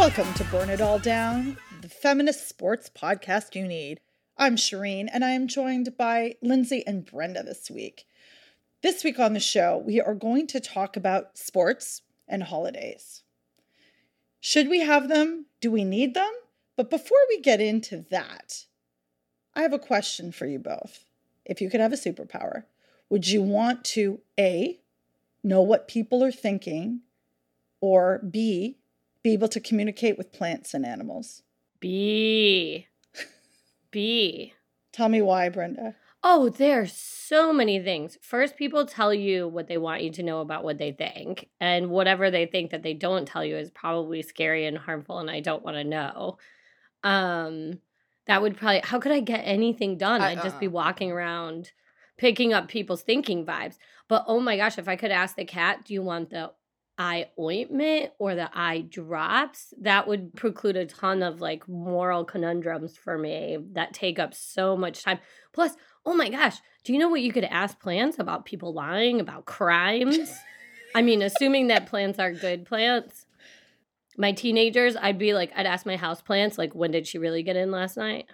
Welcome to Burn It All Down, the feminist sports podcast you need. I'm Shireen, and I am joined by Lindsay and Brenda this week. This week on the show, we are going to talk about sports and holidays. Should we have them? Do we need them? But before we get into that, I have a question for you both. If you could have a superpower, would you want to A, know what people are thinking, or B, be able to communicate with plants and animals? B. B. Tell me why, Brenda. Oh, there's so many things. First, people tell you what they want you to know about what they think. And whatever they think that they don't tell you is probably scary and harmful, and I don't want to know. Um, that would probably, how could I get anything done? I- I'd just be uh, walking around picking up people's thinking vibes. But oh my gosh, if I could ask the cat, do you want the eye ointment or the eye drops? That would preclude a ton of like moral conundrums for me that take up so much time. Plus, oh my gosh, do you know what you could ask plants about people lying about crimes? I mean, assuming that plants are good plants. My teenagers, I'd be like, I'd ask my house plants, like, when did she really get in last night?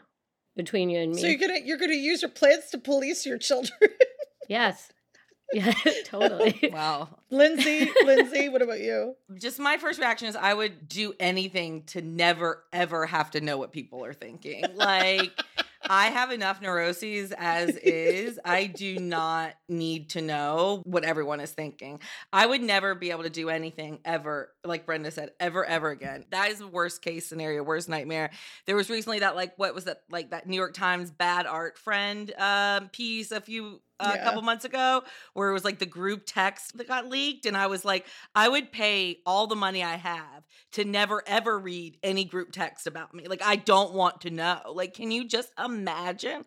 Between you and me. So you're gonna you're gonna use your plants to police your children. yes. Yeah, totally. Wow. Lindsay, Lindsay, what about you? Just my first reaction is I would do anything to never ever have to know what people are thinking. Like I have enough neuroses as is. I do not need to know what everyone is thinking. I would never be able to do anything ever, like Brenda said, ever, ever again. That is the worst case scenario, worst nightmare. There was recently that, like, what was that, like that New York Times bad art friend um, piece a few, a Yeah. couple months ago, where it was like the group text that got leaked. And I was like, I would pay all the money I have to never ever read any group text about me. Like, I don't want to know. Like, can you just imagine?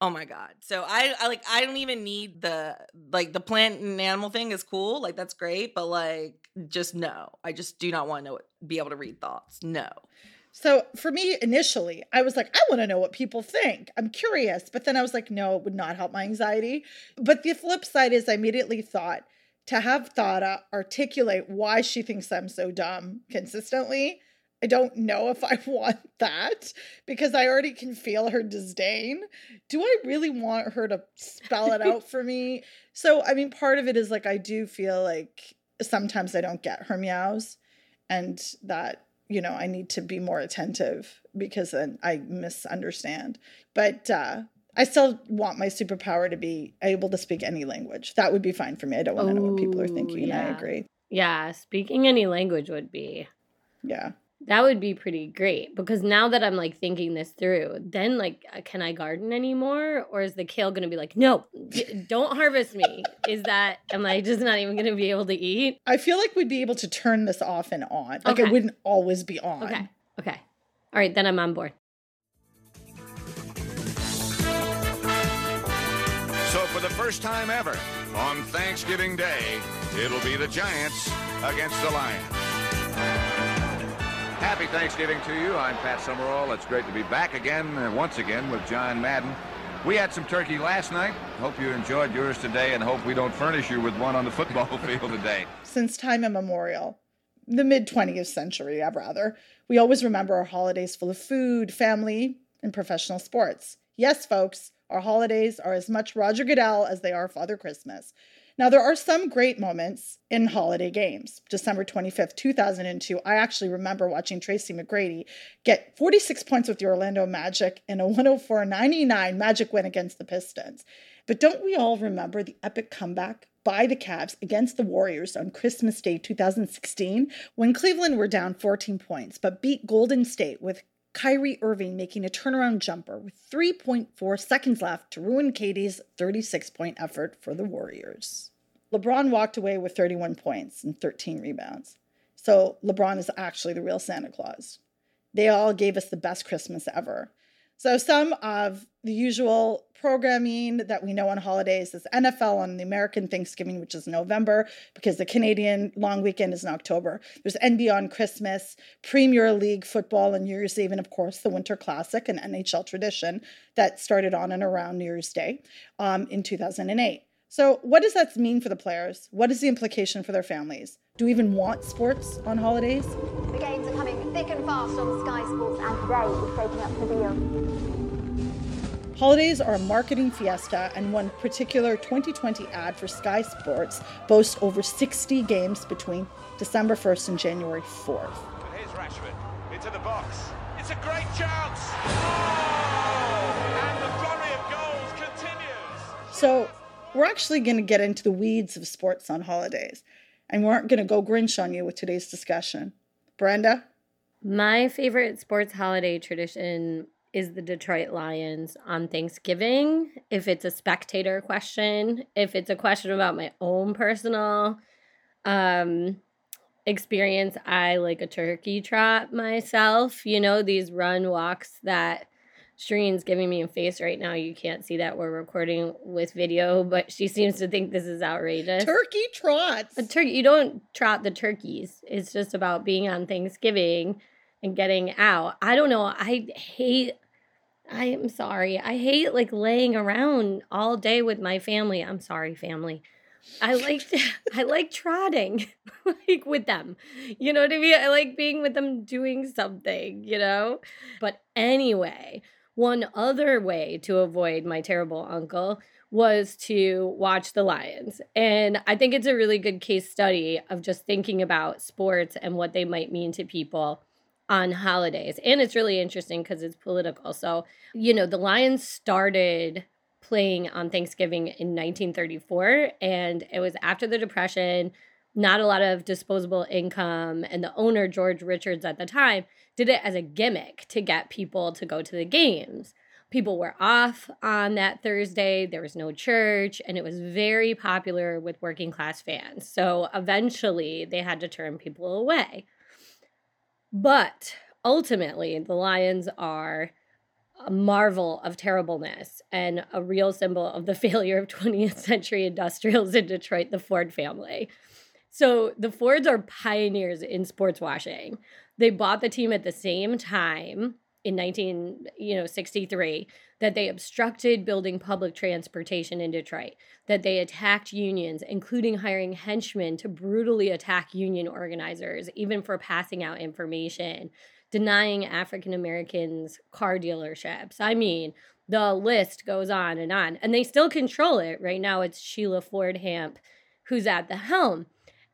Oh my god. So I, I like I don't even need the like the plant and animal thing is cool. Like that's great, but like just no. I just do not want to know it, be able to read thoughts. No. So for me, initially, I was like, I want to know what people think. I'm curious. But then I was like, no, it would not help my anxiety. But the flip side is I immediately thought to have Thada articulate why she thinks I'm so dumb consistently. I don't know if I want that because I already can feel her disdain. Do I really want her to spell it out for me? So, I mean, part of it is like I do feel like sometimes I don't get her meows and that you know i need to be more attentive because then i misunderstand. But uh i still want my superpower to be able to speak any language. That would be fine for me. I don't want to know what people are thinking and i agree. Yeah, speaking any language would be yeah that would be pretty great because now that I'm like thinking this through, then like, uh, can I garden anymore, or is the kale gonna be like, no, don't harvest me? Is that am I just not even gonna be able to eat? i feel like we'd be able to turn this off and on like it wouldn't always be on Okay, okay, all right, then I'm on board. So for the first time ever, on Thanksgiving Day, it'll be the Giants against the Lions. Happy Thanksgiving to you. I'm Pat Summerall. It's great to be back again, uh, once again, with John Madden. We had some turkey last night. Hope you enjoyed yours today and hope we don't furnish you with one on the football field today. since time immemorial, the mid 20th century, I'd rather, we always remember our holidays full of food, family, and professional sports. Yes, folks, our holidays are as much Roger Goodell as they are Father Christmas. Now, there are some great moments in holiday games. December 25th, 2002, I actually remember watching Tracy McGrady get 46 points with the Orlando Magic in a 104 99 Magic win against the Pistons. But don't we all remember the epic comeback by the Cavs against the Warriors on Christmas Day 2016 when Cleveland were down 14 points but beat Golden State with Kyrie Irving making a turnaround jumper with 3.4 seconds left to ruin KD's 36 point effort for the Warriors. LeBron walked away with 31 points and 13 rebounds. So LeBron is actually the real Santa Claus. They all gave us the best Christmas ever. So some of the usual programming that we know on holidays is NFL on the American Thanksgiving, which is November, because the Canadian long weekend is in October. There's NBA on Christmas, Premier League football on New Year's Eve, and of course the Winter Classic, an NHL tradition that started on and around New Year's Day um, in 2008. So, what does that mean for the players? What is the implication for their families? Do we even want sports on holidays? The games are coming thick and fast on Sky Sports, and today is shaping up to be a Holidays are a marketing fiesta, and one particular 2020 ad for Sky Sports boasts over 60 games between December 1st and January 4th. And here's Rashford into the box. It's a great chance. Oh! And the flurry of goals continues. So, we're actually going to get into the weeds of sports on holidays, and we aren't going to go Grinch on you with today's discussion. Brenda? My favorite sports holiday tradition is the Detroit Lions on Thanksgiving. If it's a spectator question, if it's a question about my own personal um experience, I like a turkey trot myself. You know, these run walks that Shireen's giving me a face right now. You can't see that we're recording with video, but she seems to think this is outrageous. Turkey trots. A turkey. You don't trot the turkeys. It's just about being on Thanksgiving and getting out. I don't know. I hate. I am sorry. I hate like laying around all day with my family. I'm sorry, family. I like I like trotting like with them. You know what I mean? I like being with them doing something, you know? But anyway, one other way to avoid my terrible uncle was to watch the Lions. And I think it's a really good case study of just thinking about sports and what they might mean to people on holidays. And it's really interesting because it's political. So, you know, the Lions started playing on Thanksgiving in 1934, and it was after the Depression, not a lot of disposable income. And the owner, George Richards, at the time, did it as a gimmick to get people to go to the games. People were off on that Thursday, there was no church, and it was very popular with working class fans. So eventually, they had to turn people away. But ultimately, the Lions are a marvel of terribleness and a real symbol of the failure of 20th century industrials in Detroit, the Ford family. So the Fords are pioneers in sports washing. They bought the team at the same time in 19, you know, 63 that they obstructed building public transportation in Detroit, that they attacked unions, including hiring henchmen to brutally attack union organizers, even for passing out information, denying African Americans car dealerships. I mean, the list goes on and on. And they still control it. Right now, it's Sheila Ford Hamp who's at the helm.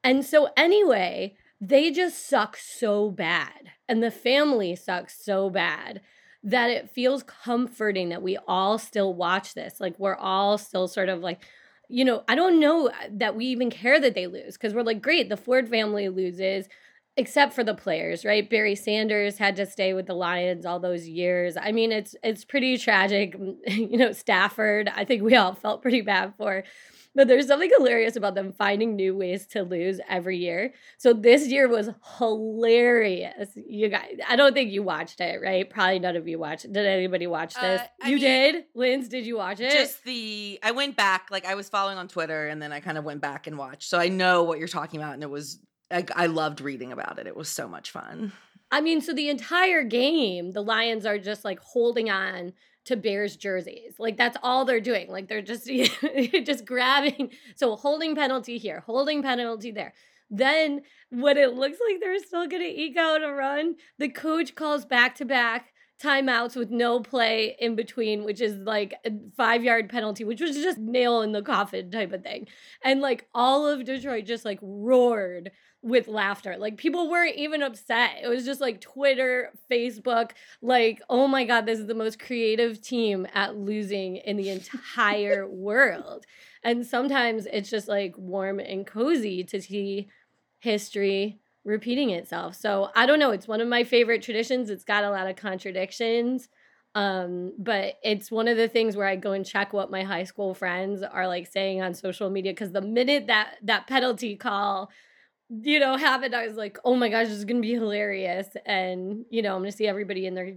And so, anyway, they just suck so bad. And the family sucks so bad that it feels comforting that we all still watch this. Like, we're all still sort of like, you know, I don't know uh, that we even care that they lose because we're like, great, the Ford family loses except for the players, right? Barry Sanders had to stay with the Lions all those years. I mean, it's it's pretty tragic. You know, Stafford, I think we all felt pretty bad for. But there's something hilarious about them finding new ways to lose every year. So this year was hilarious. You guys, I don't think you watched it, right? Probably none of you watched. Did anybody watch this? Uh, you mean- did? Linz, did you watch it? Just the I went back, like I was following on Twitter, and then I kind of went back and watched. So I know what you're talking about, and it was I, I loved reading about it. It was so much fun. I mean, so the entire game, the Lions are just like holding on to Bears jerseys. Like that's all they're doing. Like they're just just grabbing. So holding penalty here, holding penalty there. Then when it looks like they're still going to eke out a run, the coach calls back to back timeouts with no play in between, which is like a five yard penalty, which was just nail in the coffin type of thing. And like all of Detroit just like roared with laughter. Like people weren't even upset. It was just like Twitter, Facebook, like, oh my God, this is the most creative team at losing in the entire world. And sometimes it's just like warm and cozy to see history repeating itself. So I don't know. It's one of my favorite traditions. It's got a lot of contradictions. Um, but it's one of the things where I go and check what my high school friends are like saying on social media. Cause the minute that that penalty call, you know, happened, I was like, oh my gosh, this is gonna be hilarious. And, you know, I'm gonna see everybody in their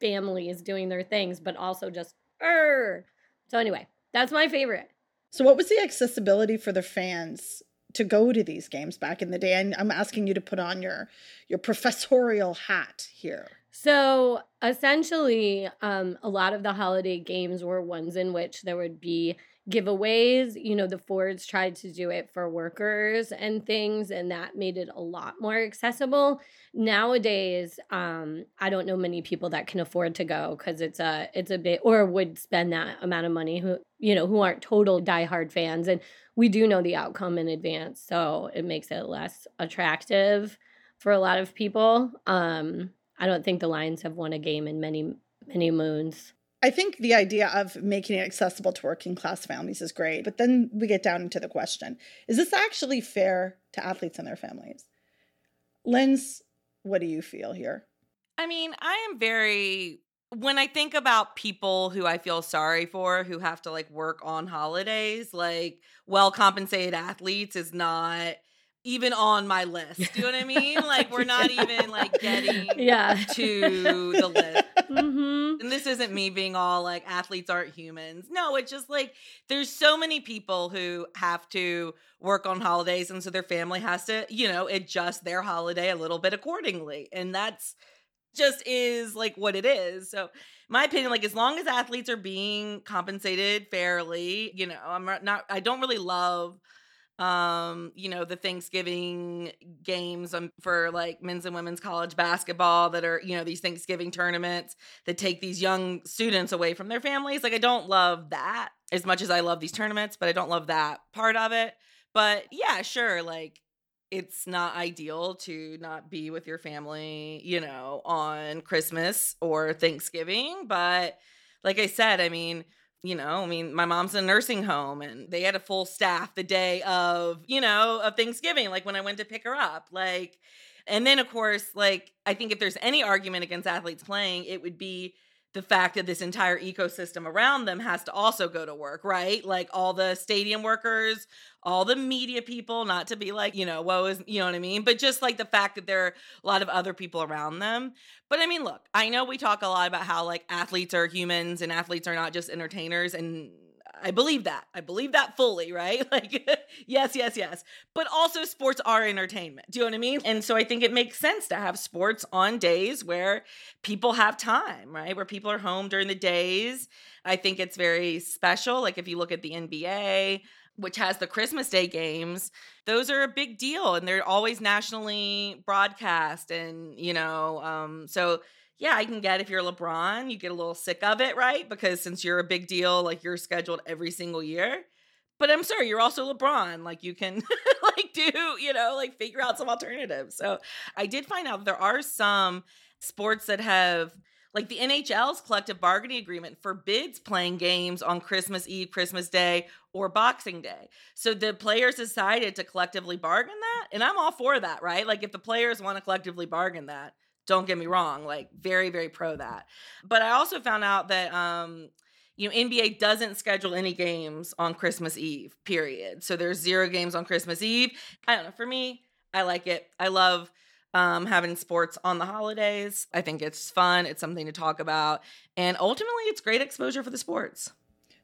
families doing their things, but also just er, So anyway, that's my favorite. So, what was the accessibility for the fans to go to these games back in the day? And I'm asking you to put on your your professorial hat here. So essentially, um, a lot of the holiday games were ones in which there would be giveaways. You know, the Fords tried to do it for workers and things, and that made it a lot more accessible. Nowadays, um, I don't know many people that can afford to go because it's a it's a bit or would spend that amount of money who you know who aren't total diehard fans, and we do know the outcome in advance, so it makes it less attractive for a lot of people. Um, I don't think the Lions have won a game in many many moons. I think the idea of making it accessible to working class families is great, but then we get down into the question is this actually fair to athletes and their families? Linz, what do you feel here? I mean, I am very when I think about people who I feel sorry for who have to like work on holidays, like well compensated athletes is not even on my list. Do you know what I mean? Like we're not even like getting Yeah. to the list. Hmm And this isn't me being all like athletes aren't humans. No, it's just like there's so many people who have to work on holidays and so their family has to, you know, adjust their holiday a little bit accordingly. And that's just is like what it is. So my opinion like as long as athletes are being compensated fairly, you know, I'm not I don't really love um you know the thanksgiving games um, for like men's and women's college basketball that are you know these thanksgiving tournaments that take these young students away from their families. Like i don't love that as much as i love these tournaments but i don't love that part of it. But yeah sure like it's not ideal to not be with your family you know on christmas or thanksgiving but like i said i mean you know, I mean, my mom's in a nursing home and they had a full staff the day of, you know, of Thanksgiving, like when I went to pick her up. Like, and then of course, like, I think if there's any argument against athletes playing, it would be the fact that this entire ecosystem around them has to also go to work, right? Like all the stadium workers, all the media people, not to be like, you know, woe is, you know what I mean? But just like the fact that there are a lot of other people around them. But I mean, look, I know we talk a lot about how like athletes are humans and athletes are not just entertainers. And I believe that. I believe that fully, right? Like, yes, yes, yes. But also, sports are entertainment. Do you know what I mean? And so I think it makes sense to have sports on days where people have time, right? Where people are home during the days. I think it's very special. Like, if you look at the NBA, which has the Christmas Day games, those are a big deal and they're always nationally broadcast. And, you know, um, so yeah, I can get if you're LeBron, you get a little sick of it, right? Because since you're a big deal, like you're scheduled every single year. But I'm sorry, you're also LeBron. Like you can like do, you know, like figure out some alternatives. So I did find out there are some sports that have like the NHL's collective bargaining agreement forbids playing games on Christmas Eve, Christmas Day, or Boxing Day. So the players decided to collectively bargain that. And I'm all for that, right? Like if the players want to collectively bargain that, don't get me wrong, like very, very pro that. But I also found out that um, you know, NBA doesn't schedule any games on Christmas Eve, period. So there's zero games on Christmas Eve. I don't know. For me, I like it. I love um, having sports on the holidays. I think it's fun. It's something to talk about. And ultimately, it's great exposure for the sports.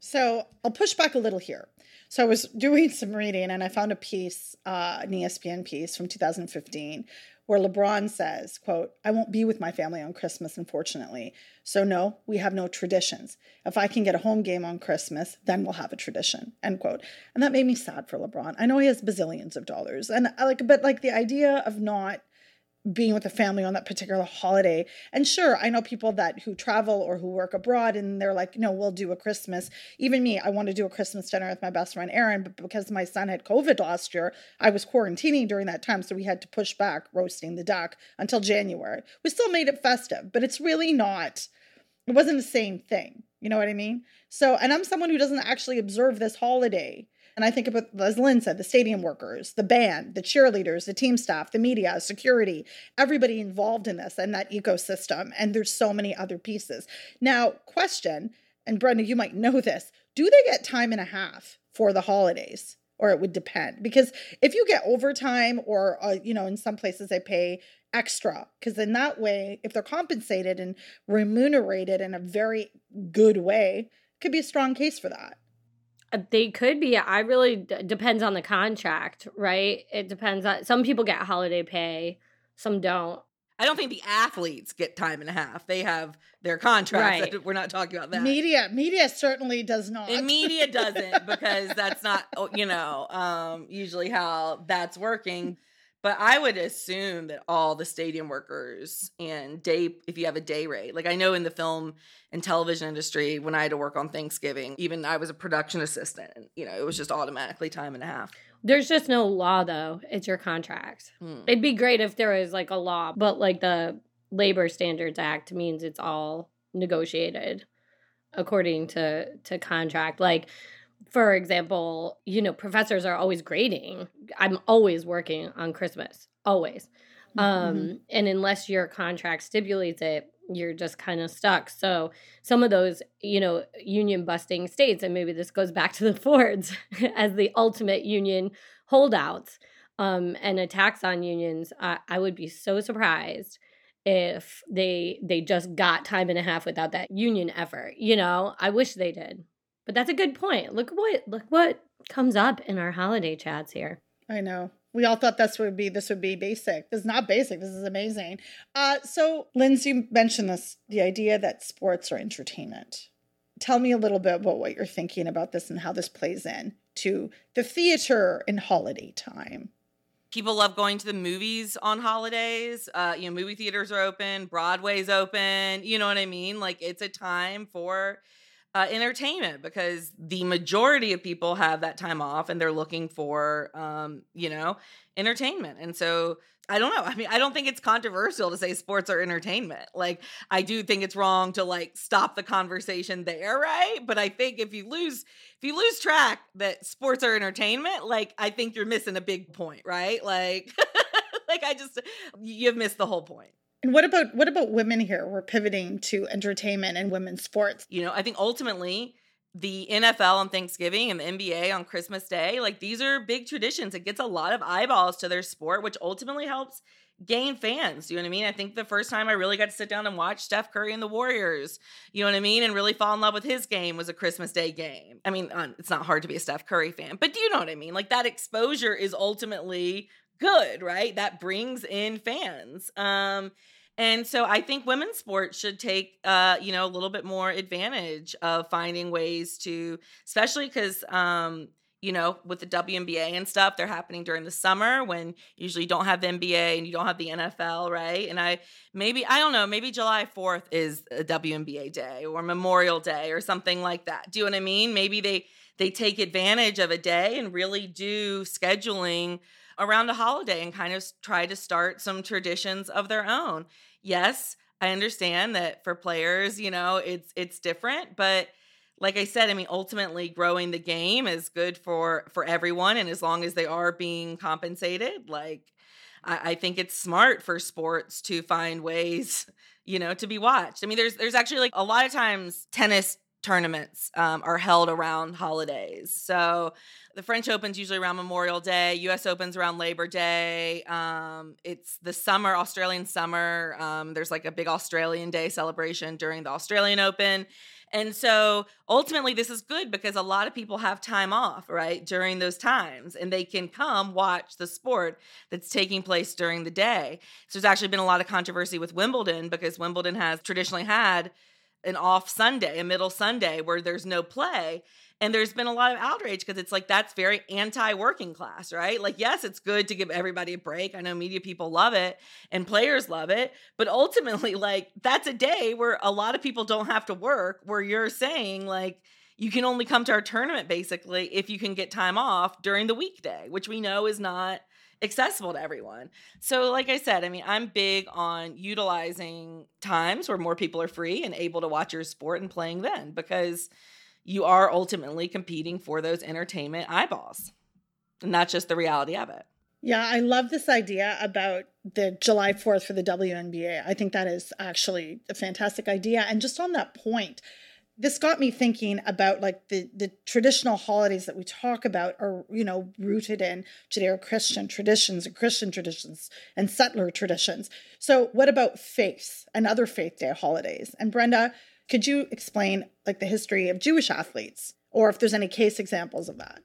So I'll push back a little here. So I was doing some reading and I found a piece, uh, an ESPN piece from 2015, where LeBron says, quote, I won't be with my family on Christmas, unfortunately. So no, we have no traditions. If I can get a home game on Christmas, then we'll have a tradition, end quote. And that made me sad for LeBron. I know he has bazillions of dollars. And like, but like the idea of not being with the family on that particular holiday. And sure, I know people that who travel or who work abroad and they're like, no, we'll do a Christmas. Even me, I want to do a Christmas dinner with my best friend Erin, but because my son had COVID last year, I was quarantining during that time. So we had to push back roasting the duck until January. We still made it festive, but it's really not, it wasn't the same thing. You know what I mean? So, and I'm someone who doesn't actually observe this holiday. And I think about, as Lynn said, the stadium workers, the band, the cheerleaders, the team staff, the media, security, everybody involved in this and that ecosystem. And there's so many other pieces. Now, question, and Brenda, you might know this do they get time and a half for the holidays? Or it would depend. Because if you get overtime, or, uh, you know, in some places they pay extra, because in that way, if they're compensated and remunerated in a very good way, could be a strong case for that. Uh, They could be. I really d- depends on the contract, right? It depends on some people get holiday pay, some don't. I don't think the athletes get time and a half. They have their contracts. Right. We're not talking about that. Media, media certainly does not. And media doesn't because that's not, oh, you know, um, usually how that's working. But I would assume that all the stadium workers and day, if you have a day rate, like I know in the film and television industry, when I had to work on Thanksgiving, even I was a production assistant, and you know, it was just automatically time and a half. There's just no law though. It's your contract. Hmm. It'd be great if there was like a law, but like the Labor Standards Act means it's all negotiated according to to contract. Like for example, you know, professors are always grading. I'm always working on Christmas, always. Um and unless your contract stipulates it, you're just kind of stuck. So some of those, you know, union busting states and maybe this goes back to the Fords as the ultimate union holdouts um, and attacks on unions, I, I would be so surprised if they they just got time and a half without that union effort. You know, I wish they did. But that's a good point. Look what look what comes up in our holiday chats here. I know. We all thought this would be this would be basic. This is not basic. This is amazing. Uh, so, Lindsay, you mentioned this the idea that sports are entertainment. Tell me a little bit about what you're thinking about this and how this plays in to the theater in holiday time. People love going to the movies on holidays. Uh, you know, movie theaters are open, Broadway's open. You know what I mean? Like it's a time for uh, entertainment because the majority of people have that time off and they're looking for, um, you know, entertainment. And so I don't know. I mean, I don't think it's controversial to say sports are entertainment. Like, I do think it's wrong to like stop the conversation there, right? But I think if you lose if you lose track that sports are entertainment, like I think you're missing a big point, right? Like like I just you've missed the whole point. And what about what about women here? We're pivoting to entertainment and women's sports. You know, I think ultimately the NFL on Thanksgiving and the NBA on Christmas Day, like these are big traditions. It gets a lot of eyeballs to their sport, which ultimately helps gain fans. You know what I mean? I think the first time I really got to sit down and watch Steph Curry and the Warriors, you know what I mean, and really fall in love with his game was a Christmas Day game. I mean, uh, it's not hard to be a Steph Curry fan, but do you know what I mean? Like that exposure is ultimately good, right? That brings in fans. Um and so I think women's sports should take, uh, you know, a little bit more advantage of finding ways to, especially because, um, you know, with the WNBA and stuff, they're happening during the summer when usually you don't have the NBA and you don't have the NFL, right? And I maybe I don't know, maybe July 4th is a WNBA day or Memorial Day or something like that. Do you know what I mean? Maybe they they take advantage of a day and really do scheduling around a holiday and kind of try to start some traditions of their own. Yes, I understand that for players, you know, it's it's different, but like I said, I mean, ultimately growing the game is good for for everyone, and as long as they are being compensated, like I, I think it's smart for sports to find ways, you know, to be watched. I mean, there's there's actually like a lot of times tennis tournaments um, are held around holidays. So the French Open's usually around Memorial Day. U.S. Open's around Labor Day. Um, it's the summer, Australian summer. Um, there's like a big Australian Day celebration during the Australian Open. And so ultimately, this is good because a lot of people have time off, right, during those times, and they can come watch the sport that's taking place during the day. So there's actually been a lot of controversy with Wimbledon because Wimbledon has traditionally had an off Sunday, a middle Sunday where there's no play. And there's been a lot of outrage because it's like that's very anti working class, right? Like, yes, it's good to give everybody a break. I know media people love it and players love it. But ultimately, like, that's a day where a lot of people don't have to work, where you're saying, like, you can only come to our tournament basically if you can get time off during the weekday, which we know is not accessible to everyone. So, like I said, I mean, I'm big on utilizing times where more people are free and able to watch your sport and playing then because you are ultimately competing for those entertainment eyeballs. And that's just the reality of it. Yeah, I love this idea about the July 4th for the WNBA. I think that is actually a fantastic idea. And just on that point, this got me thinking about like the the traditional holidays that we talk about are you know rooted in Judeo-Christian traditions and Christian traditions and settler traditions. So what about faith and other faith day holidays? And Brenda, Could you explain like the history of Jewish athletes or if there's any case examples of that?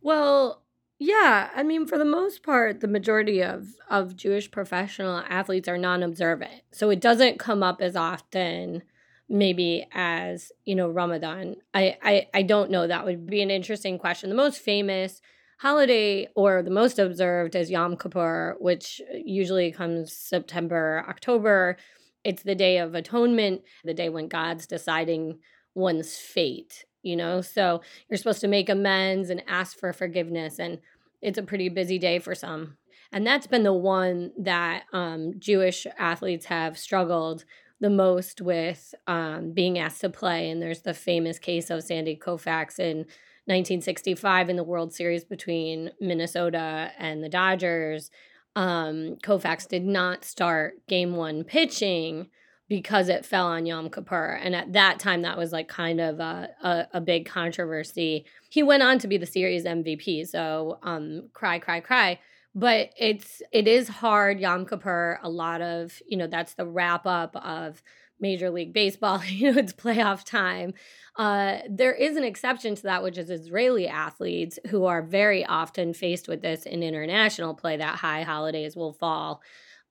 Well, yeah, I mean, for the most part, the majority of of Jewish professional athletes are non-observant, so it doesn't come up as often, maybe as you know Ramadan. I I, I don't know. That would be an interesting question. The most famous holiday or the most observed is Yom Kippur, which usually comes September October. It's the day of atonement, the day when God's deciding one's fate you know so you're supposed to make amends and ask for forgiveness and it's a pretty busy day for some and that's been the one that um, jewish athletes have struggled the most with um, being asked to play and there's the famous case of sandy koufax in 1965 in the world series between minnesota and the dodgers um, koufax did not start game one pitching because it fell on Yom Kippur. And at that time, that was like kind of a, a, a, big controversy. He went on to be the series MVP. So um, cry, cry, cry. But it's it is hard. Yom Kippur, a lot of you know that's the wrap up of Major League Baseball. you know it's playoff time. Uh, there is an exception to that, which is Israeli athletes who are very often faced with this in international play. That high holidays will fall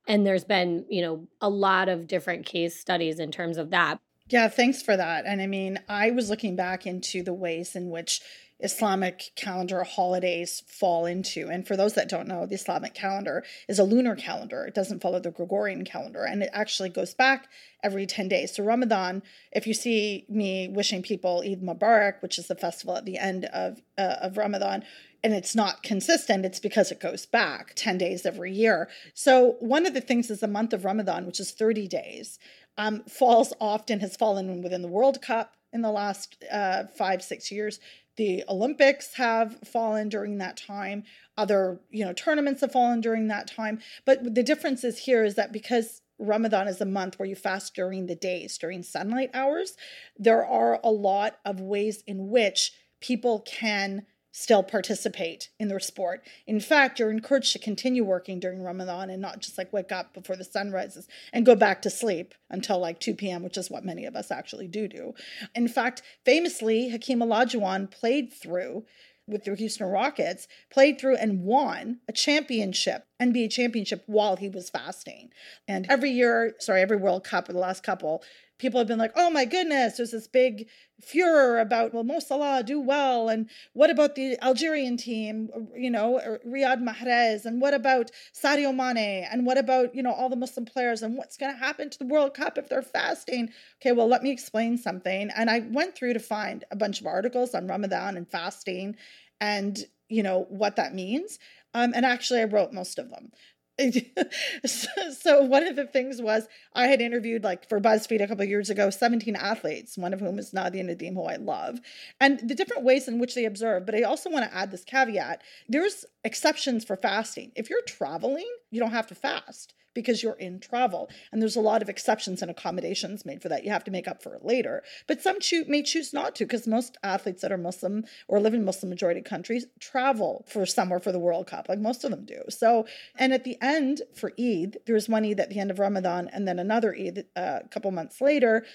and there's been you know a lot of different case studies in terms of that yeah thanks for that and i mean i was looking back into the ways in which Islamic calendar holidays fall into. And for those that don't know, the Islamic calendar is a lunar calendar. It doesn't follow the Gregorian calendar and it actually goes back every 10 days. So, Ramadan, if you see me wishing people Eid Mubarak, which is the festival at the end of, uh, of Ramadan, and it's not consistent, it's because it goes back 10 days every year. So, one of the things is the month of Ramadan, which is 30 days, um, falls often, has fallen within the World Cup in the last uh, five, six years. The Olympics have fallen during that time. Other, you know, tournaments have fallen during that time. But the difference is here is that because Ramadan is a month where you fast during the days, during sunlight hours, there are a lot of ways in which people can still participate in their sport. In fact, you're encouraged to continue working during Ramadan and not just like wake up before the sun rises and go back to sleep until like 2 p.m., which is what many of us actually do do. In fact, famously, Hakeem Olajuwon played through with the Houston Rockets, played through and won a championship, NBA championship while he was fasting. And every year, sorry, every World Cup, the last couple, people have been like, oh my goodness, there's this big furor about, well, Mo Salah do well. And what about the Algerian team, you know, Riyad Mahrez? And what about Sadio Mane? And what about, you know, all the Muslim players? And what's going to happen to the World Cup if they're fasting? Okay, well, let me explain something. And I went through to find a bunch of articles on Ramadan and fasting and, you know, what that means. Um, and actually, I wrote most of them. so, one of the things was I had interviewed like for BuzzFeed a couple years ago 17 athletes, one of whom is Nadia Nadim, who I love, and the different ways in which they observe. But I also want to add this caveat: there's exceptions for fasting. If you're traveling, you don't have to fast because you're in travel. And there's a lot of exceptions and accommodations made for that. You have to make up for it later. But some cho- may choose not to because most athletes that are Muslim or live in Muslim majority countries travel for somewhere for the World Cup, like most of them do. So, and at the end for Eid, there's one Eid at the end of Ramadan and then another Eid uh, a couple months later.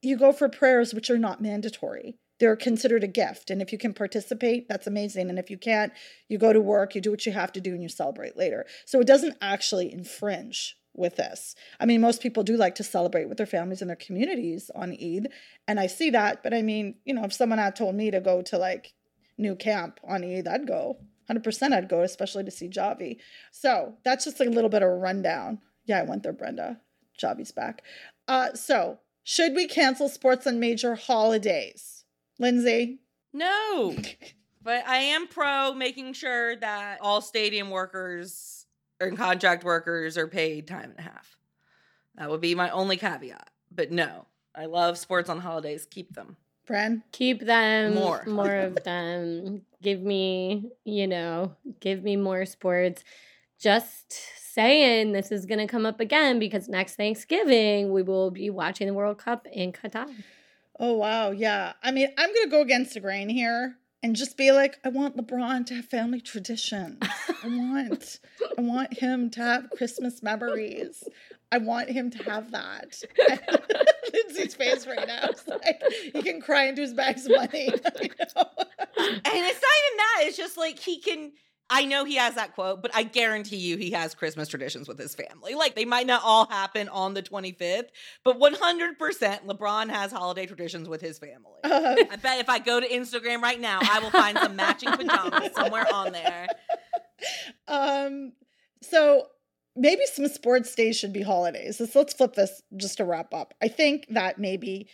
You go for prayers which are not mandatory they're considered a gift. And if you can participate, that's amazing. And if you can't, you go to work, you do what you have to do, and you celebrate later. So it doesn't actually infringe with this. I mean, most people do like to celebrate with their families and their communities on Eid. And I see that. But I mean, you know, if someone had told me to go to like Nou Camp on Eid, I'd go. 100% I'd go, especially to see Xavi. So that's just a little bit of a rundown. Yeah, I went there, Brenda. Xavi's back. Uh, so, should we cancel sports on major holidays? Lindsay? No. but I am pro making sure that all stadium workers and contract workers are paid time and a half. That would be my only caveat. But no, I love sports on holidays. Keep them. Bren? Keep them. More. More of them. Give me, you know, give me more sports. Just saying this is going to come up again because next Thanksgiving we will be watching the World Cup in Qatar. Oh wow, yeah. I mean, I'm gonna go against the grain here and just be like, I want LeBron to have family traditions. I want, I want him to have Christmas memories. I want him to have that. Lindsay's face right now is like he can cry into his bags of money. And it's not even that. It's just like he can. I know he has that quote, but I guarantee you he has Christmas traditions with his family. Like they might not all happen on the 25th, but 100% LeBron has holiday traditions with his family. Uh, I bet if I go to Instagram right now, I will find some matching pajamas somewhere on there. um, so maybe some sports days should be holidays. Let's let's flip this just to wrap up. I think that maybe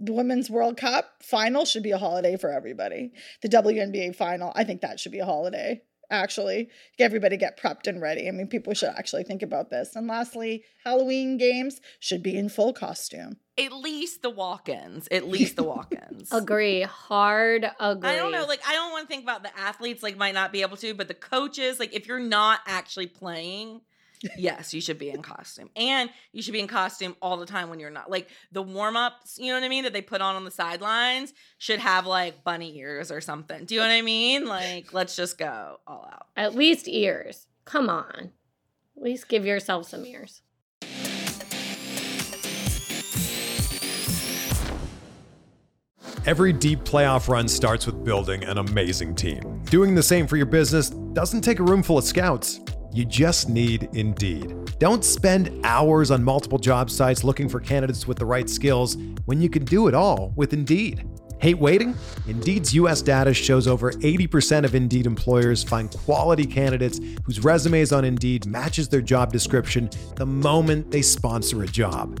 the Women's World Cup final should be a holiday for everybody. The WNBA final, I think that should be a holiday. Actually, everybody get prepped and ready. I mean, people should actually think about this. And lastly, Halloween games should be in full costume. At least the walk-ins. At least the walk-ins. Agree. Hard agree. I don't know. Like, I don't want to think about the athletes. Like, might not be able to, but the coaches. Like, if you're not actually playing, yes, you should be in costume, and you should be in costume all the time when you're not. Like the warm-ups, you know what I mean, that they put on on the sidelines should have like bunny ears or something. Do you know what I mean? Like, let's just go all out. At least ears. Come on. At least give yourself some ears. Every deep playoff run starts with building an amazing team. Doing the same for your business doesn't take a room full of scouts. You just need Indeed. Don't spend hours on multiple job sites looking for candidates with the right skills when you can do it all with Indeed. Hate waiting? Indeed's US data shows over 80% of Indeed employers find quality candidates whose resumes on Indeed matches their job description the moment they sponsor a job.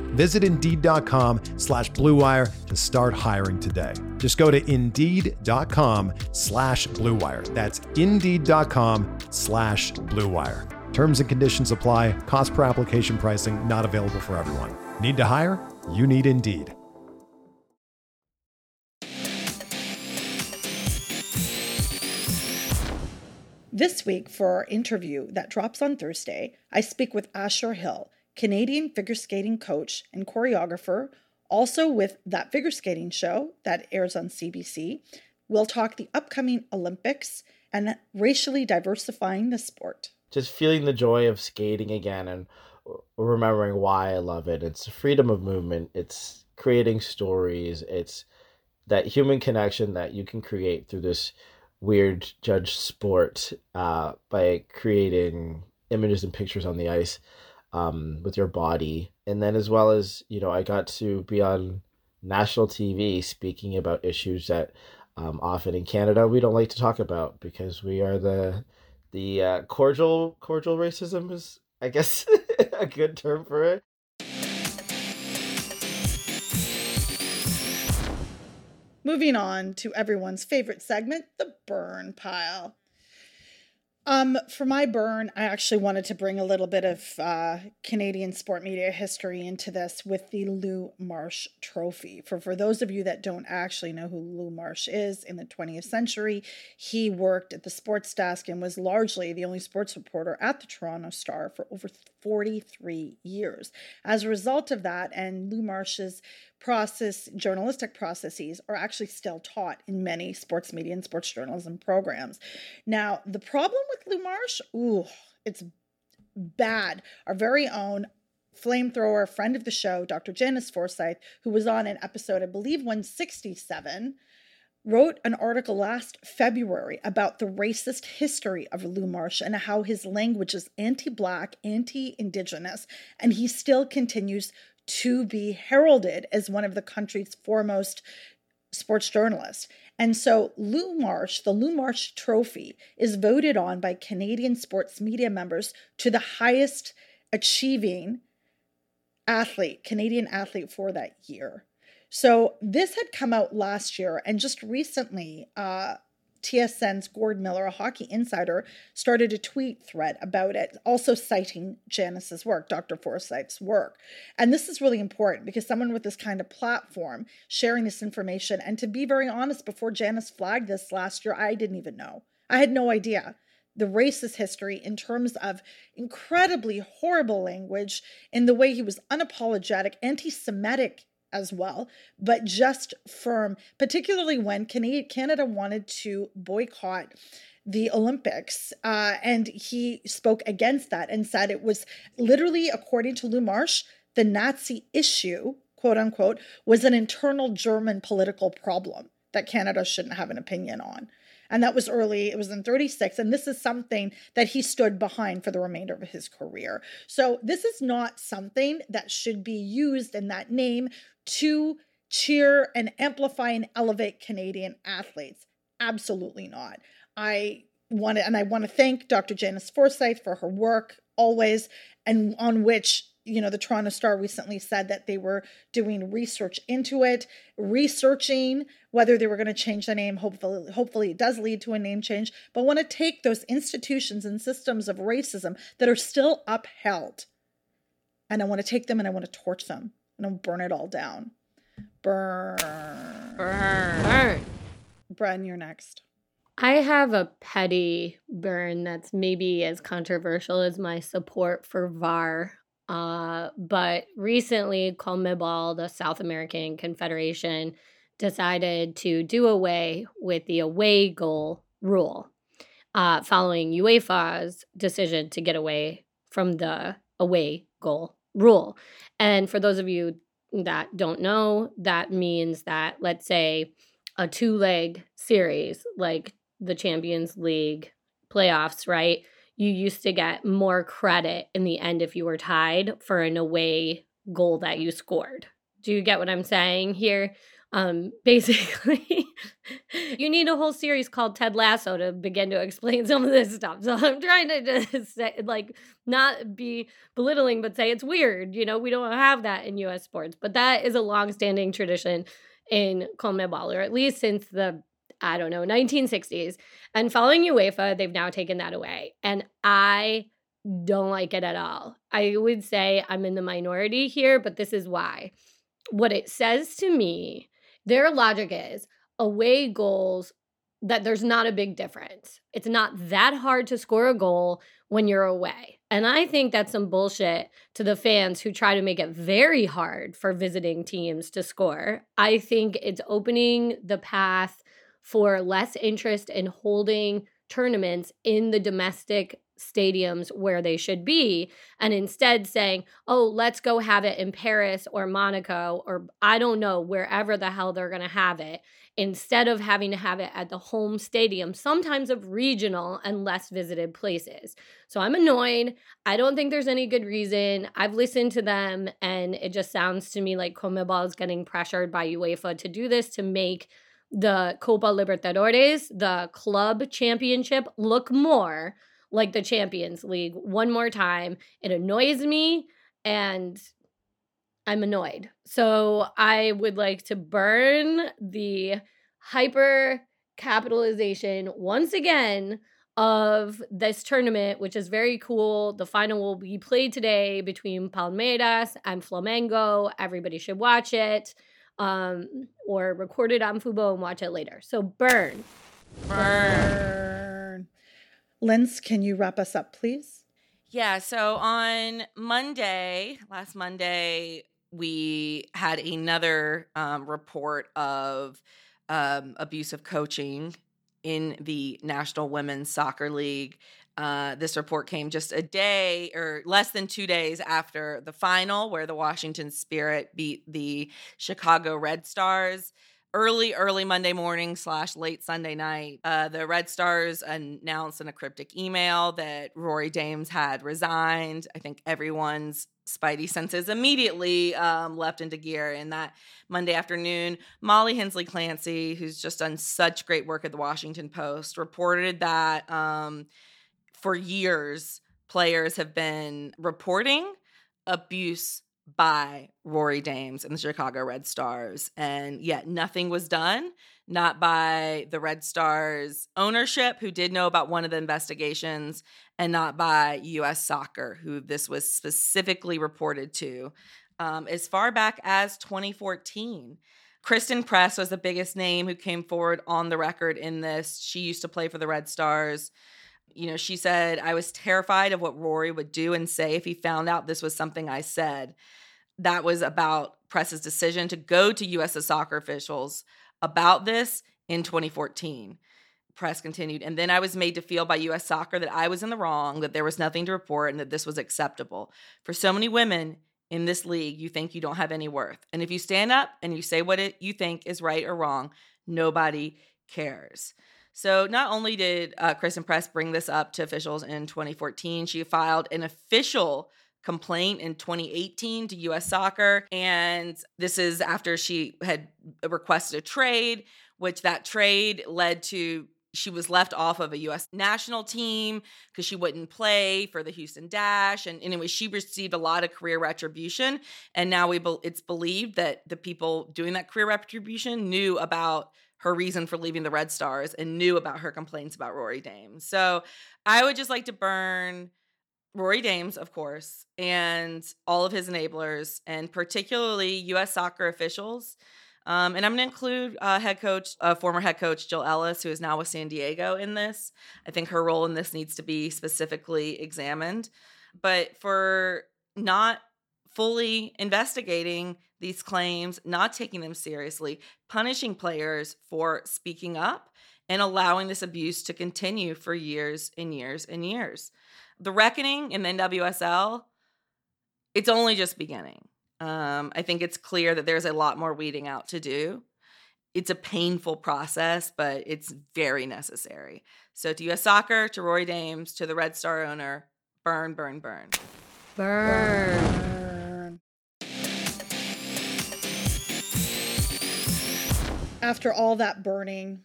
Visit Indeed.com slash BlueWire to start hiring today. Just go to Indeed.com slash BlueWire. That's Indeed.com slash BlueWire. Terms and conditions apply. Cost per application pricing not available for everyone. Need to hire? You need Indeed. This week, for our interview that drops on Thursday, I speak with Asher Hill, Canadian figure skating coach and choreographer, also with that figure skating show that airs on CBC. We'll talk the upcoming Olympics and racially diversifying the sport. just feeling the joy of skating again and remembering why I love it. It's freedom of movement. It's creating stories. It's that human connection that you can create through this weird judge sport uh, by creating images and pictures on the ice um, with your body. And then as well as, you know, I got to be on national TV speaking about issues that um, often in Canada we don't like to talk about because we are the the uh, cordial cordial racism is I guess a good term for it. Moving on to everyone's favorite segment, the burn pile. Um, for my burn, I actually wanted to bring a little bit of uh, Canadian sport media history into this with the Lou Marsh Trophy. For for those of you that don't actually know who Lou Marsh is, in the 20th century, he worked at the sports desk and was largely the only sports reporter at the Toronto Star for over 43 years. As a result of that, and Lou Marsh's process journalistic processes are actually still taught in many sports media and sports journalism programs. Now, the problem with Lou Marsh, ooh, it's bad. Our very own flamethrower friend of the show, Dr. Janice Forsyth, who was on an episode, I believe 167, wrote an article last February about the racist history of Lou Marsh and how his language is anti Black, anti Indigenous, and he still continues to be heralded as one of the country's foremost sports journalists. And so, Lou Marsh, the Lou Marsh Trophy, is voted on by Canadian sports media members to the highest achieving athlete, Canadian athlete for that year. So, this had come out last year, and just recently, uh, TSN's Gord Miller, a hockey insider, started a tweet thread about it, also citing Janice's work, Dr. Forsyth's work. And this is really important because someone with this kind of platform sharing this information, and to be very honest, before Janice flagged this last year, I didn't even know. I had no idea the racist history in terms of incredibly horrible language in the way he was unapologetic, anti Semitic as well, but just firm, particularly when Canada wanted to boycott the Olympics. Uh, and he spoke against that and said it was literally, according to Lou Marsh, the Nazi issue, quote unquote, was an internal German political problem that Canada shouldn't have an opinion on. And that was early, it was in 36. And this is something that he stood behind for the remainder of his career. So this is not something that should be used in that name to cheer and amplify and elevate Canadian athletes. Absolutely not. I want to, and I want to thank Dr. Janice Forsyth for her work always, and on which you know the Toronto Star recently said that they were doing research into it, researching whether they were going to change the name. Hopefully, hopefully it does lead to a name change. But I want to take those institutions and systems of racism that are still upheld, and I want to take them and I want to torch them and I'll burn it all down. Burn. Burn. Burn. Bren, you're next. I have a petty burn that's maybe as controversial as my support for VAR. Uh, but recently, CONMEBOL, the South American Confederation, decided to do away with the away goal rule uh, following UEFA's decision to get away from the away goal rule. And for those of you that don't know, that means that, let's say, a two leg series like the Champions League playoffs, right? You used to get more credit in the end if you were tied for an away goal that you scored. Do you get what I'm saying here? Um, basically, you need a whole series called Ted Lasso to begin to explain some of this stuff. So I'm trying to just say, like, not be belittling, but say it's weird. You know, we don't have that in U.S. sports, but that is a long-standing tradition in CONMEBOL, or at least since the I don't know 1960s. And following UEFA, they've now taken that away, and I don't like it at all. I would say I'm in the minority here, but this is why. What it says to me their logic is away goals that there's not a big difference. It's not that hard to score a goal when you're away. And I think that's some bullshit to the fans who try to make it very hard for visiting teams to score. I think it's opening the path for less interest in holding tournaments in the domestic stadiums where they should be and instead saying, oh, let's go have it in Paris or Monaco or I don't know, wherever the hell they're going to have it, instead of having to have it at the home stadium, sometimes of regional and less visited places. So I'm annoyed. I don't think there's any good reason. I've listened to them and it just sounds to me like CONMEBOL is getting pressured by UEFA to do this to make the Copa Libertadores, the club championship, look more like the Champions League one more time. It annoys me and I'm annoyed. So I would like to burn the hyper capitalization once again of this tournament, which is very cool. The final will be played today between Palmeiras and Flamengo. Everybody should watch it um, or record it on Fubo and watch it later. So burn. Burn. Linz, can you wrap us up, please? Yeah, so on Monday, last Monday, we had another um, report of um, abusive coaching in the National Women's Soccer League. Uh, this report came just a day or less than two days after the final, where the Washington Spirit beat the Chicago Red Stars early, early Monday morning slash late Sunday night, uh, the Red Stars announced in a cryptic email that Rory Dames had resigned. I think everyone's spidey senses immediately um, leapt into gear. And that Monday afternoon, Molly Hensley Clancy, who's just done such great work at the Washington Post, reported that um, for years, players have been reporting abuse by Rory Dames and the Chicago Red Stars. And yet nothing was done, not by the Red Stars ownership, who did know about one of the investigations, and not by US Soccer, who this was specifically reported to um, as far back as 2014. Christen Press was the biggest name who came forward on the record in this. She used to play for the Red Stars. You know, she said, I was terrified of what Rory would do and say if he found out this was something I said. That was about Press's decision to go to US soccer officials about this in 2014. Press continued, and then I was made to feel by US soccer that I was in the wrong, that there was nothing to report, and that this was acceptable. For so many women, in this league, you think you don't have any worth. And if you stand up and you say what it, you think is right or wrong, nobody cares. So not only did uh, Christen Press bring this up to officials in 2014, she filed an official complaint in 2018 to US Soccer. And this is after she had requested a trade, which that trade led to she was left off of a US national team because she wouldn't play for the Houston Dash and anyway she received a lot of career retribution and now we be- it's believed that the people doing that career retribution knew about her reason for leaving the Red Stars and knew about her complaints about Rory Dames. So I would just like to burn Rory Dames, of course, and all of his enablers, and particularly U.S. soccer officials um, and I'm going to include uh, head coach, uh, former head coach Jill Ellis, who is now with San Diego in this. I think her role in this needs to be specifically examined. But for not fully investigating these claims, not taking them seriously, punishing players for speaking up, and allowing this abuse to continue for years and years and years. The reckoning in the NWSL, it's only just beginning. Um, I think it's clear that there's a lot more weeding out to do. It's a painful process, but it's very necessary. So, to US Soccer, to Rory Dames, to the Red Star owner, burn, burn, burn. Burn. After all that burning,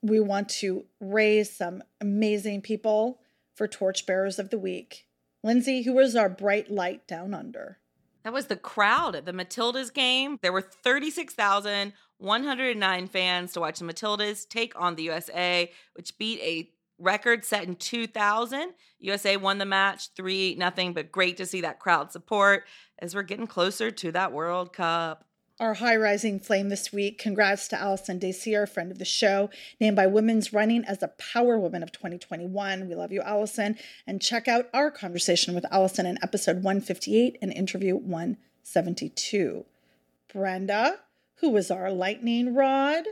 we want to raise some amazing people for Torchbearers of the Week. Lindsay, who was our bright light down under? That was the crowd at the Matildas game. There were 36,109 fans to watch the Matildas take on the USA, which beat a record set in 2000. USA won the match 3 nothing, but great to see that crowd support as we're getting closer to that World Cup. Our high rising flame this week. Congrats to Allison Désir, friend of the show, named by Women's Running as a Power Woman of 2021. We love you, Allison. And check out our conversation with Allison in episode 158 and interview 172. Brenda, who was our lightning rod?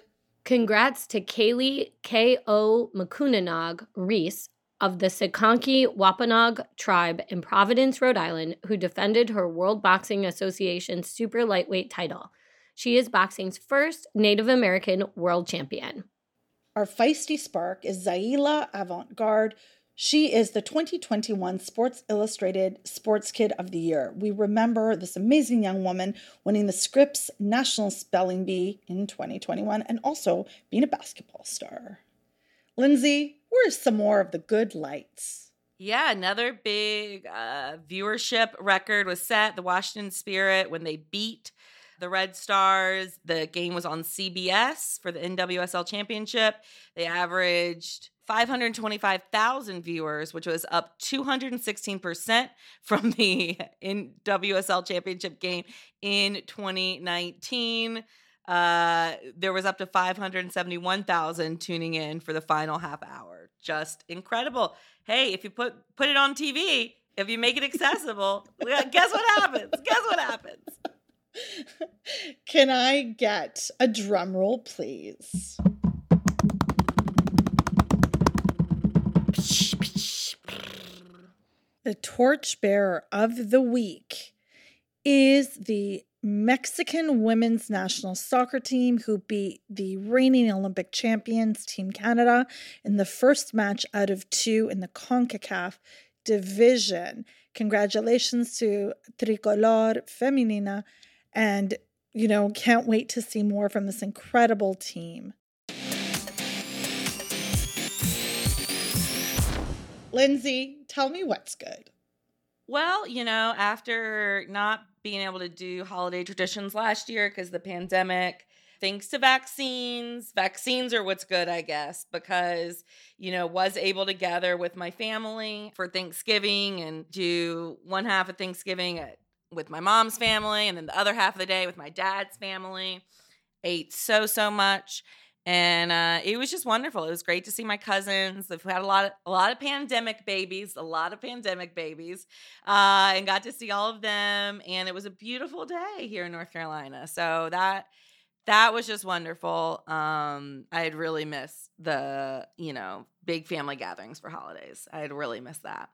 Congrats to Kali K.O. Makunanog Reis of the Seaconke Wampanoag tribe in Providence, Rhode Island, who defended her World Boxing Association super lightweight title. She is boxing's first Native American world champion. Our feisty spark is Zaila Avant Garde. She is the 2021 Sports Illustrated Sports Kid of the Year. We remember this amazing young woman winning the Scripps National Spelling Bee in 2021 and also being a basketball star. Lindsay, where's some more of the good lights? Yeah, another big uh, viewership record was set. The Washington Spirit, when they beat the Red Stars, the game was on CBS for the NWSL Championship. They averaged 525,000 viewers, which was up 216% from the NWSL Championship game in 2019. Uh, there was up to 571,000 tuning in for the final half hour. Just incredible. Hey, if you put put it on TV, if you make it accessible, guess what happens? Guess what happens? Can I get a drum roll, please? The torchbearer of the week is the Mexican women's national soccer team who beat the reigning Olympic champions, Team Canada, in the first match out of two in the CONCACAF division. Congratulations to Tricolor Femenina, and you know, can't wait to see more from this incredible team. Lindsay, tell me what's good. Well, you know, after not being able to do holiday traditions last year because the pandemic, thanks to vaccines, vaccines are what's good, I guess, because, you know, was able to gather with my family for Thanksgiving and do one half of Thanksgiving with my mom's family and then the other half of the day with my dad's family. Ate so, so much and uh, it was just wonderful. It was great to see my cousins. We've had a lot of a lot of pandemic babies, a lot of pandemic babies, uh, and got to see all of them. And it was a beautiful day here in North Carolina. So that that was just wonderful. Um, I had really missed the you know big family gatherings for holidays. I had really missed that.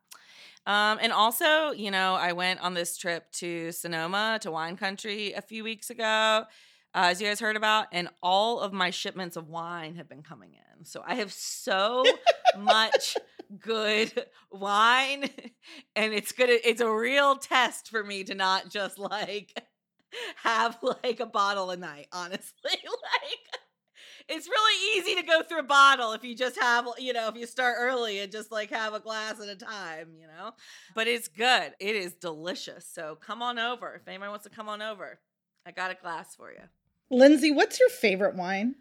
Um, and also, you know, I went on this trip to Sonoma to wine country a few weeks ago uh, as you guys heard about, and all of my shipments of wine have been coming in. So I have so much good wine, and it's gonna it's a real test for me to not just like have like a bottle a night, honestly. like it's really easy to go through a bottle if you just have, you know, if you start early and just like have a glass at a time, you know. But it's good. It is delicious. So come on over. If anyone wants to come on over, I got a glass for you. Lindsay, what's your favorite wine?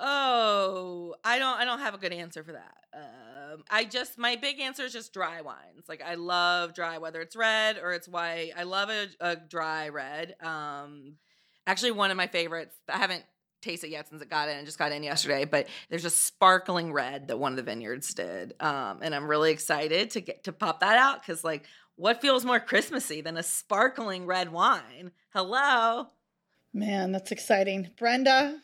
Oh, I don't I don't have a good answer for that. Um I just my big answer is just dry wines. Like I love dry whether it's red or it's white. I love a, a dry red. Um actually one of my favorites. I haven't tasted yet since it got in. I just got in yesterday, but there's a sparkling red that one of the vineyards did. Um and I'm really excited to get to pop that out cuz like what feels more Christmassy than a sparkling red wine? Hello. Man, that's exciting. Brenda?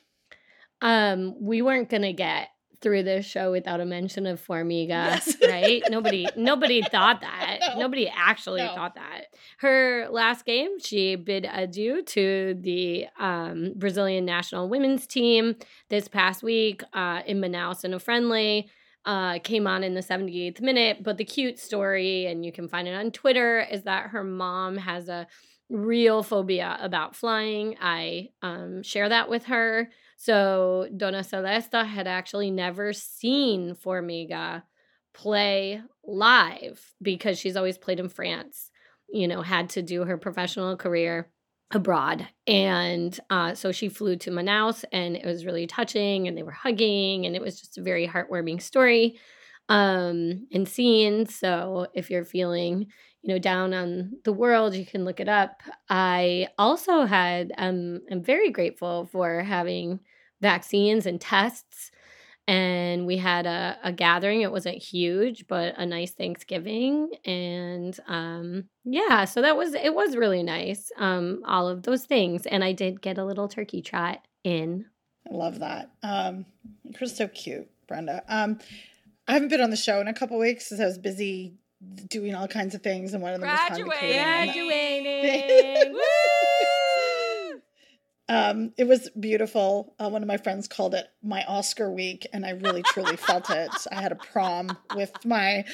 Um, we weren't gonna get through this show without a mention of Formiga, Yes. right? nobody nobody thought that. No. Nobody actually No. thought that. Her last game, she bid adieu to the um, Brazilian national women's team this past week uh, in Manaus in a friendly. Uh, came on in the 78th minute, but the cute story, and you can find it on Twitter, is that her mom has a real phobia about flying. I um, share that with her. So Dona Celesta had actually never seen Formiga play live because she's always played in France, you know, had to do her professional career abroad. And uh, so she flew to Manaus and it was really touching and they were hugging and it was just a very heartwarming story um and scene so if you're feeling you know down on the world you can look it up i also had um i'm very grateful for having vaccines and tests and we had a, a gathering it wasn't huge but a nice thanksgiving and um yeah so that was it was really nice um all of those things and i did get a little turkey trot in I love that. Um, you're so cute, Brenda. Um, I haven't been on the show in a couple weeks because I was busy doing all kinds of things, and one of them was convocating. and- graduating Um, it was beautiful. Uh, one of my friends called it my Oscar week, and I really truly felt it. I had a prom with my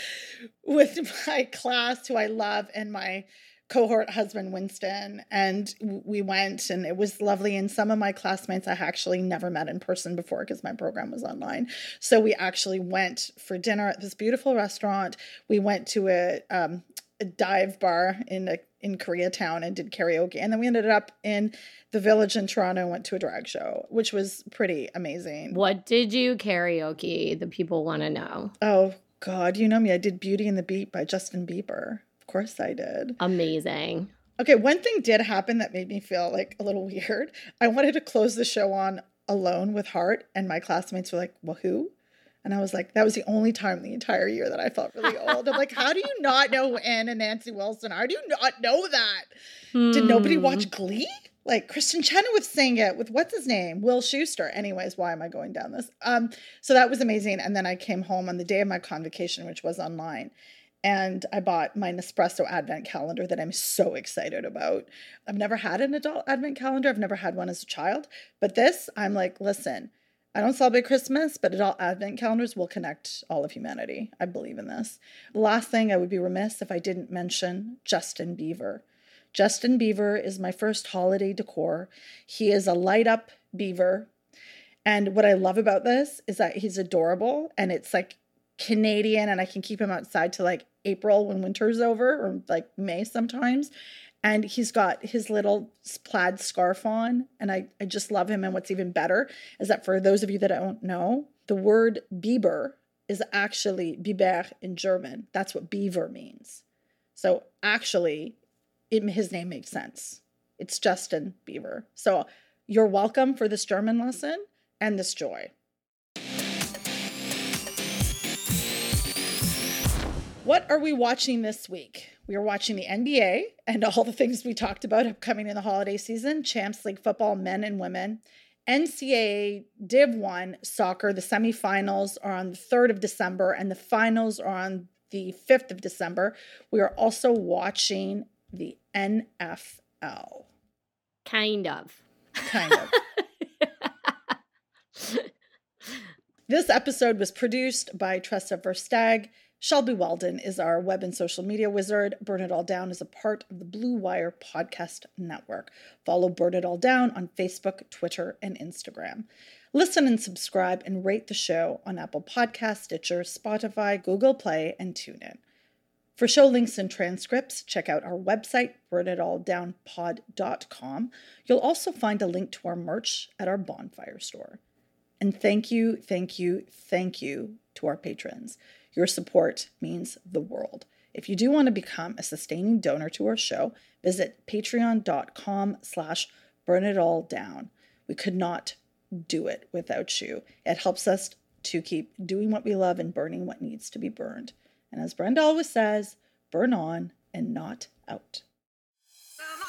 with my class, who I love, and my cohort husband Winston, and we went, and it was lovely. And some of my classmates I actually never met in person before because my program was online. So we actually went for dinner at this beautiful restaurant. We went to a um, a dive bar in a, in Koreatown and did karaoke, and then we ended up in the village in Toronto and went to a drag show, which was pretty amazing. what did you karaoke the people want to know Oh God, you know me. I did "Beauty and the Beat" by Justin Bieber. Of course, I did. amazing Okay, one thing did happen that made me feel like a little weird. I wanted to close the show on "Alone with Heart," and my classmates were like, "Well, who?" And I was like, that was the only time the entire year that I felt really old. I'm like, how do you not know who Ann and Nancy Wilson? are? How do you not know that? Did nobody Hmm. watch Glee? Like Kristin Chenoweth sang it with what's his name? Will Schuester. Anyways, why am I going down this? Um, so that was amazing. And then I came home on the day of my convocation, which was online, and I bought my Nespresso advent calendar that I'm so excited about. I've never had an adult advent calendar. I've never had one as a child, but this, I'm like, listen, I don't celebrate Christmas, but adult advent calendars will connect all of humanity. I believe in this. Last thing I would be remiss if I didn't mention Justin Beaver. Justin Beaver is my first holiday decor. He is a light up beaver. And what I love about this is that he's adorable and it's like Canadian and I can keep him outside to like April when winter's over, or like May sometimes. And he's got his little plaid scarf on. And I, I just love him. And what's even better is that for those of you that don't know, the word Bieber is actually Biber in German. That's what beaver means. So actually, it, his name makes sense. It's Justin Bieber. So you're welcome for this German lesson and this joy. What are we watching this week? We are watching the NBA and all the things we talked about upcoming in the holiday season Champs League football, men and women. NCAA Div 1 soccer, the semifinals are on the 3rd of December and the finals are on the 5th of December. We are also watching the NFL. Kind of. Kind of. this episode was produced by Tressa Verstag. Shelby Walden is our web and social media wizard. Burn It All Down is a part of the Blue Wire Podcast Network. Follow Burn It All Down on Facebook, Twitter, and Instagram. Listen and subscribe and rate the show on Apple Podcasts, Stitcher, Spotify, Google Play, and TuneIn. For show links and transcripts, check out our website, burnitalldownpod.com. You'll also find a link to our merch at our bonfire store. And thank you, thank you, thank you to our patrons. Your support means the world. If you do want to become a sustaining donor to our show, visit patreon.com slash burn it all down. We could not do it without you. It helps us to keep doing what we love and burning what needs to be burned. And as Brenda always says, burn on and not out. And